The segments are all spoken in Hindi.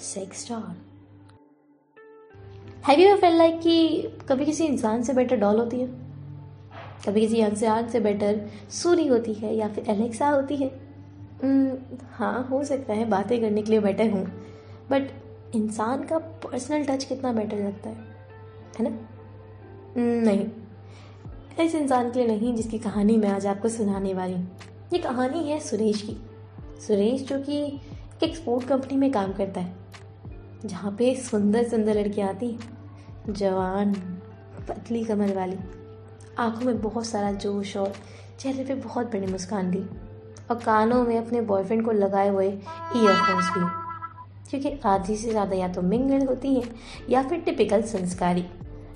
Sex doll have you fell like कि कभी किसी इंसान से बेटर डॉल होती है? कभी किसी इंसान से बेटर सूरी होती है या फिर एलेक्सा होती है? Hmm, हाँ हो सकता है बातें करने के लिए बेटर हूँ। बट इंसान का पर्सनल टच कितना बेटर लगता है? है ना? Hmm, नहीं। इस इंसान के लिए नहीं जिसकी कहानी मैं आज आपको सुनाने वाली हूँ। ये कहानी है सुरेश की। सुरेश जो कि एक एक्सपोर्ट कंपनी में काम करता है। जहाँ पे सुंदर सुंदर लड़कियाँ आती, जवान, पतली कमर वाली। आँखों में बहुत सारा जोश और चेहरे पे बहुत बड़ी मुस्कान थी और कानों में अपने बॉयफ्रेंड को लगाए हुए ईयरफोन्स भी। क्योंकि आधी से ज़्यादा या तो मिंगल होती हैं या फिर टिपिकल संस्कारी।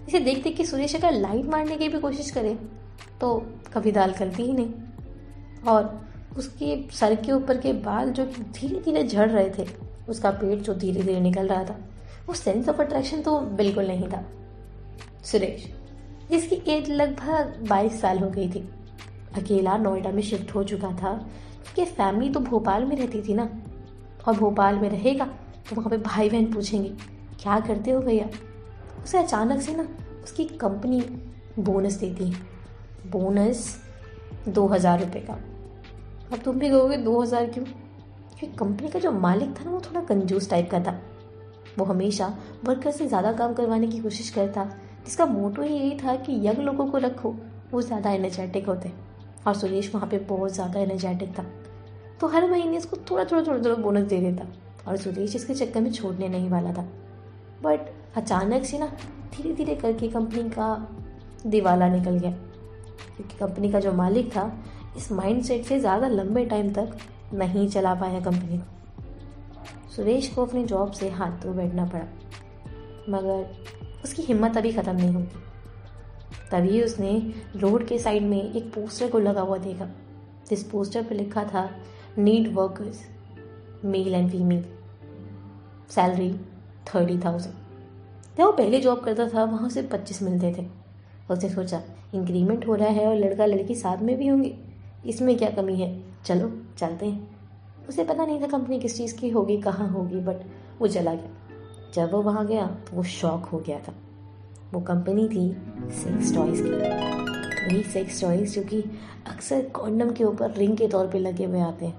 इसे देख देख के सुरेश अगर लाइट मारने की भी कोशिश करे तो कभी दाल करती ही नहीं। और उसके सर के ऊपर के बाल जो धीरे धीरे झड़ रहे थे उसका पेट जो धीरे धीरे निकल रहा था, वो सेंस ऑफ़ अट्रैक्शन तो बिल्कुल नहीं था। सुरेश जिसकी एज लगभग बाईस साल हो गई थी। अकेला नोएडा में शिफ्ट हो चुका था, क्योंकि फैमिली तो भोपाल में रहती थी ना। और भोपाल में रहेगा तो वहाँ पे भाई बहन पूछेंगे, क्या करते हो भैया? उसे अचानक से ना उसकी कंपनी बोनस देती है। बोनस दो हज़ार रुपये का। अब तुम भी कहोगे दो हज़ार क्यों? क्योंकि कंपनी का जो मालिक था ना, वो थोड़ा कंजूस टाइप का था। वो हमेशा वर्कर से ज़्यादा काम करवाने की कोशिश करता। जिसका मोटो ही यही था कि यंग लोगों को रखो, वो ज़्यादा एनर्जेटिक होते। और सुरेश वहाँ पे बहुत ज़्यादा एनर्जेटिक था। तो हर महीने इसको थोड़ा थोड़ा थोड़ा थोड़ा बोनस दे देता। और सुरेश इसके चक्कर में छोड़ने नहीं वाला था। बट अचानक से ना धीरे धीरे करके कंपनी का दिवाला निकल गया। क्योंकि कंपनी का जो मालिक था, इस माइंडसेट से ज़्यादा लंबे टाइम तक नहीं चला पाया कंपनी को। सुरेश को अपनी जॉब से हाथ धो बैठना पड़ा, मगर उसकी हिम्मत अभी ख़त्म नहीं होती तभी उसने रोड के साइड में एक पोस्टर को लगा हुआ देखा, जिस पोस्टर पर लिखा था need workers male and female salary thirty thousand जब वो पहले जॉब करता था, वहाँ से पच्चीस मिलते थे। उसने सोचा इंक्रीमेंट हो रहा है और लड़का लड़की साथ में भी होंगे, इसमें क्या कमी है? चलो, चलते हैं। उसे पता नहीं था कंपनी किस चीज़ की होगी, कहाँ होगी बट वो चला गया। जब वो वहाँ गया तो वो शॉक हो गया था। वो कंपनी थी सेक्स टॉयज़ की। वही सेक्स टॉयज़ जो कि अक्सर कॉन्डम के ऊपर रिंग के तौर पे लगे हुए आते हैं।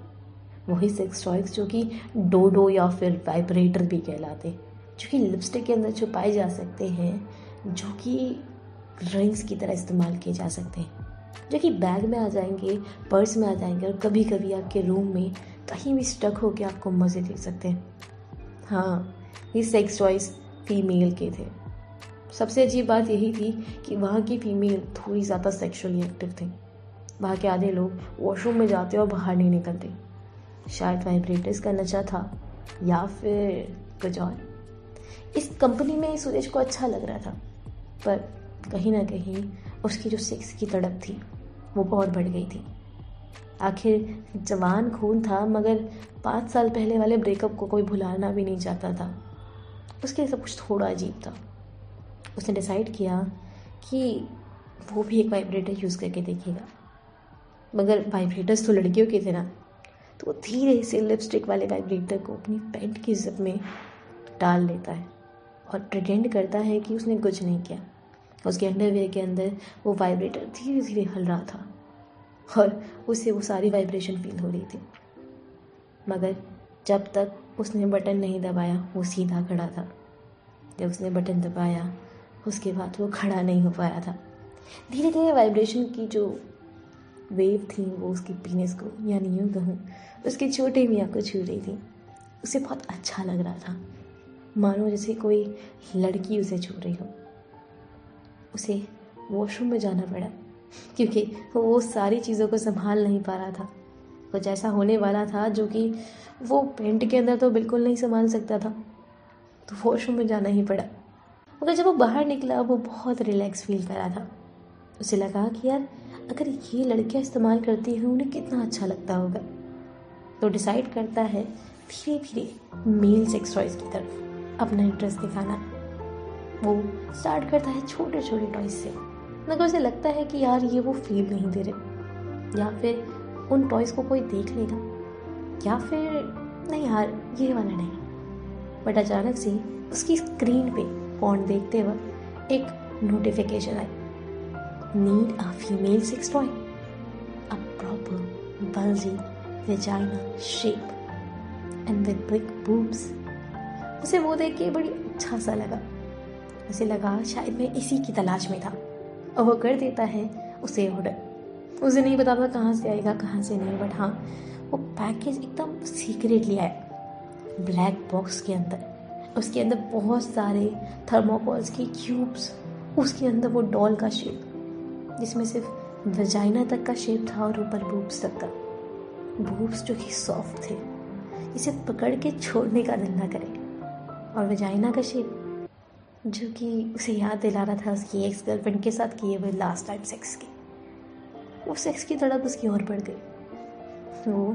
वही सेक्स टॉयज़ जो कि डोडो या फिर वाइब्रेटर भी कहलाते हैं। जो कि लिपस्टिक के अंदर छुपाए जा सकते हैं, जो कि रिंग्स की तरह इस्तेमाल किए जा सकते हैं। जो कि बैग में आ जाएँगे, पर्स में आ जाएँगे और कभी कभी आपके रूम में कहीं भी स्टक होकर आपको मज़े दे सकते हैं। हाँ ये सेक्स चॉइस फीमेल के थे। सबसे अजीब बात यही थी कि वहाँ की फीमेल थोड़ी ज़्यादा सेक्सुअली एक्टिव थी। वहाँ के आधे लोग वॉशरूम में जाते और बाहर नहीं निकलते। शायद वाइब्रेटर्स का नशा था या फिर कुछ और। इस कंपनी में सुरेश को अच्छा लग रहा था, पर कहीं ना कहीं उसकी जो सेक्स की तड़प थी, वो बहुत बढ़ गई थी। आखिर जवान खून था, मगर पाँच साल पहले वाले ब्रेकअप को कोई भुलाना भी नहीं चाहता था। उसके लिए सब कुछ थोड़ा अजीब था। उसने डिसाइड किया कि वो भी एक वाइब्रेटर यूज़ करके देखेगा। मगर वाइब्रेटर्स तो लड़कियों के थे ना तो वो धीरे से लिपस्टिक वाले वाइब्रेटर को अपनी पैंट की जिप में डाल लेता है और प्रटेंड करता है कि उसने कुछ नहीं किया। उसके अंडरवेयर के अंदर वो वाइब्रेटर धीरे धीरे हल रहा था। और उसे वो सारी वाइब्रेशन फील हो रही थी। मगर जब तक उसने बटन नहीं दबाया, वो सीधा खड़ा था। जब उसने बटन दबाया, उसके बाद वो खड़ा नहीं हो पाया था। धीरे धीरे वाइब्रेशन की जो वेव थी, वो उसकी पीनेस को, यानी यूँ कहूँ, उसके छोटे मियाँ को छू रही थी। उसे बहुत अच्छा लग रहा था। मानो जैसे कोई लड़की उसे छू रही हो। उसे वॉशरूम में जाना पड़ा, क्योंकि वो सारी चीज़ों को संभाल नहीं पा रहा था। कुछ ऐसा होने वाला था जो कि वो पेंट के अंदर तो बिल्कुल नहीं संभाल सकता था तो वॉशरूम में जाना ही पड़ा। मगर जब वो बाहर निकला, वो बहुत रिलैक्स फील कर रहा था। उसे लगा कि यार, अगर ये लड़कियाँ इस्तेमाल करती हैं, उन्हें कितना अच्छा लगता होगा। तो डिसाइड करता है धीरे धीरे मेल सेक्स टॉयज़ की तरफ़ अपना इंटरेस्ट दिखाना। वो स्टार्ट करता है छोटे छोटे टॉयज से मगर उसे लगता है कि यार, ये वो फील नहीं दे रहे। या फिर उन टॉयज़ को कोई देख लेगा। या फिर, नहीं यार, ये वाला नहीं। बट अचानक से उसकी स्क्रीन पे फ़ोन देखते वक्त एक notification I need a female sex toy a proper bulgy vagina shape and with big boobs उसे वो देख के बड़ी अच्छा सा लगा। उसे लगा शायद मैं इसी की तलाश में था। और वो कर देता है उसे ऑर्डर उसे नहीं पता था कहाँ से आएगा, कहाँ से नहीं बट हाँ वो पैकेज एकदम सीक्रेटली आया। ब्लैक बॉक्स के अंदर। उसके अंदर बहुत सारे थर्मोकॉल्स के क्यूब्स उसके अंदर वो डॉल का शेप जिसमें सिर्फ़ वजाइना तक का शेप था और ऊपर बूब्स तक का। बूब्स जो कि सॉफ्ट थे। इसे पकड़ के छोड़ने का ना करे। और वजाइना का शेप जो कि उसे याद दिला रहा था उसकी एक्स गर्लफ्रेंड के साथ किए हुए लास्ट टाइम सेक्स की। वो सेक्स की तड़प उसकी और बढ़ गई। वो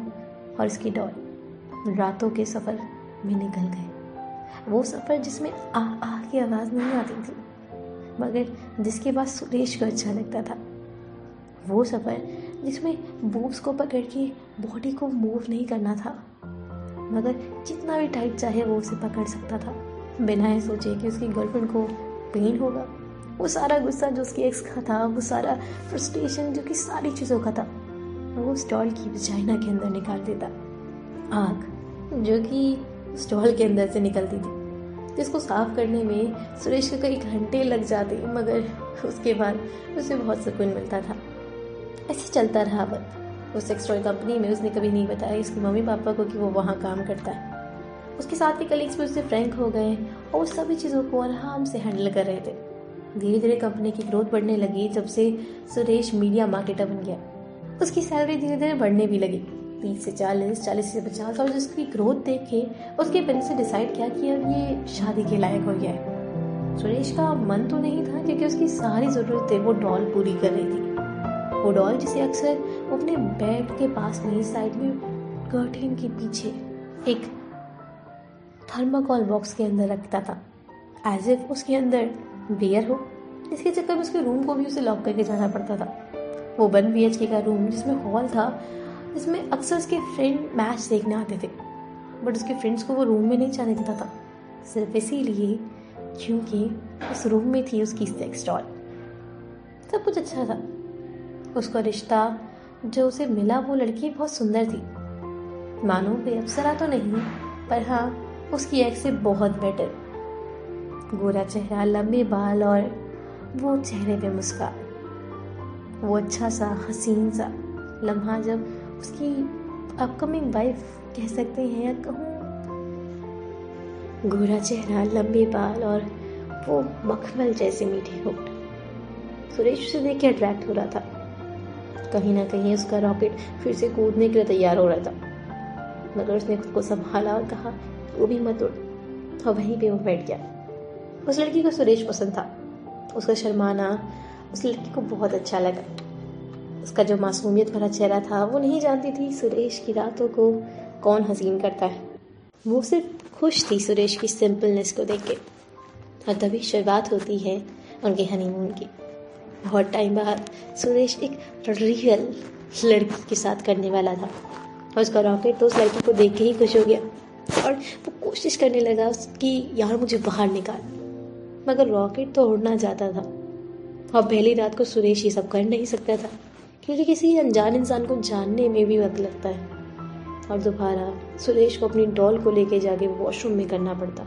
और उसकी डॉल रातों के सफ़र में निकल गए वो सफ़र जिसमें आ आ की आवाज़ नहीं आती थी, मगर जिसके बाद सुरेश को अच्छा लगता था। वो सफ़र जिसमें बूब्स को पकड़ के बॉडी को मूव नहीं करना था, मगर जितना भी टाइट चाहे वो उसे पकड़ सकता था। बिना ही सोचे कि उसकी गर्लफ्रेंड को पेन होगा। वो सारा गुस्सा जो उसकी एक्स का था, वो सारा फ्रस्ट्रेशन जो कि सारी चीज़ों का था, वो स्टॉल की चाइना के अंदर निकाल देता। आग, जो कि स्टॉल के अंदर से निकलती थी, जिसको साफ़ करने में सुरेश के कई घंटे लग जाते, मगर उसके बाद उसे बहुत सुकून मिलता था। ऐसे चलता रहा वक्त। उस सेक्स टॉय कंपनी में उसने कभी नहीं बताया उसकी मम्मी पापा को कि वो वहाँ काम करता है। उसके साथ के कलीग्स भी उससे फ्रैंक हो गए और सभी चीज़ों को आराम से हैंडल कर रहे थे। धीरे धीरे कंपनी की ग्रोथ बढ़ने लगी जब से सुरेश मीडिया मार्केटर बन गया। उसकी सैलरी धीरे धीरे बढ़ने भी लगी। तीस से चालीस चालीस से पचास, और जिसकी ग्रोथ देख के उसके पेरेंट्स ने डिसाइड किया कि अब ये शादी के लायक हो गया है। सुरेश का मन तो नहीं था क्योंकि उसकी सारी ज़रूरतें वो डॉल पूरी कर रही थी। वो डॉल जिसे अक्सर अपने बेड के पास नहीं साइड में कर्टेन के पीछे एक थर्माकोल बॉक्स के अंदर रखता था। एज इफ़ उसके अंदर बियर हो, इसके चक्कर में उसके रूम को भी उसे लॉक करके जाना पड़ता था। वो वन बी एच के का रूम जिसमें हॉल था, जिसमें अक्सर उसके फ्रेंड मैच देखने आते थे। बट उसके फ्रेंड्स को वो रूम में नहीं जाने देता था। सिर्फ़ इसीलिए क्योंकि उस रूम में थी उसकी सेक्स डॉल सब कुछ अच्छा था। उसका रिश्ता, जो उसे मिला, वो लड़की बहुत सुंदर थी। मानो कोई तो नहीं, पर हाँ उसकी एक्स से बहुत बेटर गोरा चेहरा, लंबे बाल और वो चेहरे पे मुस्कान। वो अच्छा सा, हसीन सा लम्हा जब उसकी अपकमिंग वाइफ कह सकते हैं या कहूँ। गोरा चेहरा, लंबे बाल और वो मखमल जैसे मीठे होठ। सुरेश उसे देख के अट्रैक्ट हो रहा था। कहीं ना कहीं उसका रॉकेट फिर से कूदने के लिए तैयार हो रहा था। मगर उसने खुद को संभाला और कहा वो भी मत उड़। और वहीं पे वो बैठ गया। उस लड़की को सुरेश पसंद था। उसका शर्माना, उस लड़की को बहुत अच्छा लगा। उसका जो मासूमियत भरा चेहरा था, वो नहीं जानती थी सुरेश की रातों को कौन हसीन करता है। वो सिर्फ़ खुश थी सुरेश की सिंपलनेस को देख के। और तभी शुरुआत होती है उनके हनीमून की। बहुत टाइम बाद सुरेश एक रियल लड़की के साथ करने वाला था। और उसका रॉकेट तो उस लड़की को देख के ही खुश हो गया। और वो कोशिश करने लगा कि यार मुझे बाहर निकाल। मगर रॉकेट तो उड़ना चाहता था। और पहली रात को सुरेश ये सब कर नहीं सकता था, क्योंकि किसी अनजान इंसान को जानने में भी वक्त लगता है। और दोबारा सुरेश को अपनी डॉल को लेके जाके वॉशरूम में करना पड़ता।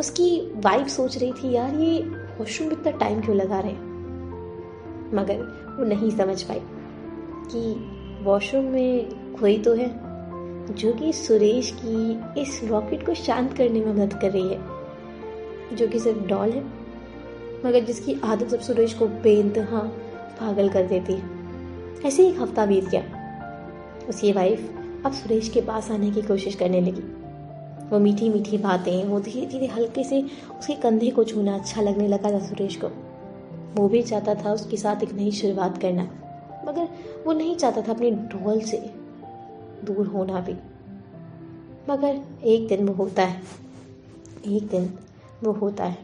उसकी वाइफ सोच रही थी, यार ये वॉशरूम इतना टाइम क्यों लगा रहे मगर वो नहीं समझ पाई कि वॉशरूम में कोई तो है। जो कि सुरेश की इस रॉकेट को शांत करने में मदद कर रही है, जो कि सिर्फ़ डॉल है, मगर जिसकी आदत अब सुरेश को बेनतहा पागल कर देती है। ऐसे एक हफ़्ता बीत गया। उसकी वाइफ अब सुरेश के पास आने की कोशिश करने लगी। वो मीठी मीठी बातें, वो धीरे धीरे हल्के से उसके कंधे को छूना अच्छा लगने लगा था सुरेश को। वो भी चाहता था उसके साथ एक नई शुरुआत करना, मगर वो नहीं चाहता था अपनी डॉल से दूर होना भी। मगर एक दिन वो होता है। एक दिन वो होता है।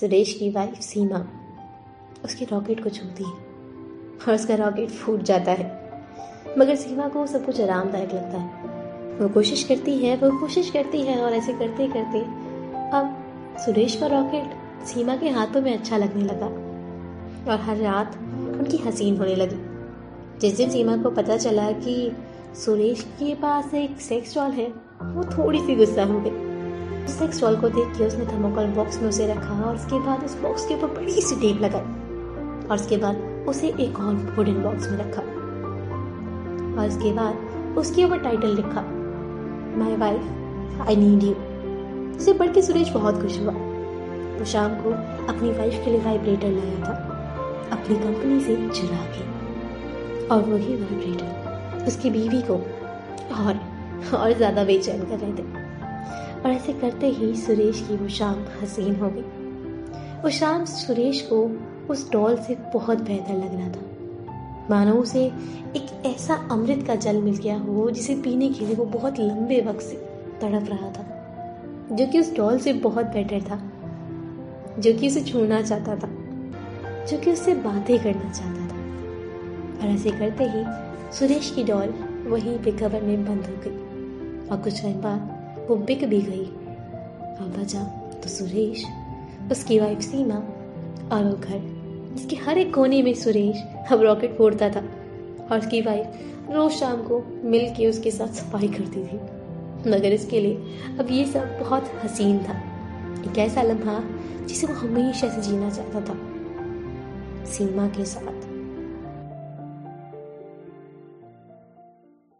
सुरेश की वाइफ सीमा, उसके रॉकेट को छूती है और उसका रॉकेट फूट जाता है। मगर सीमा को सब कुछ आरामदायक लगता है। वो कोशिश करती है, वो कोशिश करती है और ऐसे करते करते अब सुरेश का रॉकेट सीमा के हाथों में अच्छा लगने लगा और हर रात उनकी हसीन होने लगी। जिस दिन सीमा को पता चला कि सुरेश के पास एक सेक्स डॉल है। वो थोड़ी सी गुस्सा हो गई। सेक्स डॉल को देख के उसने थर्मोकॉल बॉक्स में उसे रखा और उसके बाद उस बॉक्स के ऊपर बड़ी सी टेप लगाई और उसके बाद उसे एक और वुडन बॉक्स में रखा। और उसके बाद उसके ऊपर टाइटल लिखा my wife I need you इसे पढ़ के सुरेश बहुत खुश हुआ। वो शाम को अपनी वाइफ के लिए वाइब्रेटर लाया था, अपनी कंपनी से चुरा के, और वही वाइब्रेटर उसकी बीवी को और और ज़्यादा बेचैन कर रहे थे। और ऐसे करते ही सुरेश की वो शाम हसीन हो गई। वो शाम सुरेश को उस डॉल से बहुत बेहतर लग रहा था। मानो उसे एक ऐसा अमृत का जल मिल गया हो, जिसे पीने के लिए वो बहुत लंबे वक्त से तड़प रहा था, जो कि उस डॉल से बहुत बेटर था, जो कि उसे छूना चाहता था, जो कि उससे बातें करना चाहता था। और ऐसे करते ही सुरेश की डॉल वहीं पे कवर में बंद हो गई और कुछ टाइम बाद वो बिक भी गई। और बचा तो सुरेश, उसकी वाइफ सीमा और वो घर, जिसके हर एक कोने में सुरेश अब रॉकेट फोड़ता था और उसकी वाइफ रोज शाम को मिल के उसके साथ सफ़ाई करती थी। मगर इसके लिए अब ये सब बहुत हसीन था। एक ऐसा लम्हा जिसे वो हमेशा से जीना चाहता था। सीमा के साथ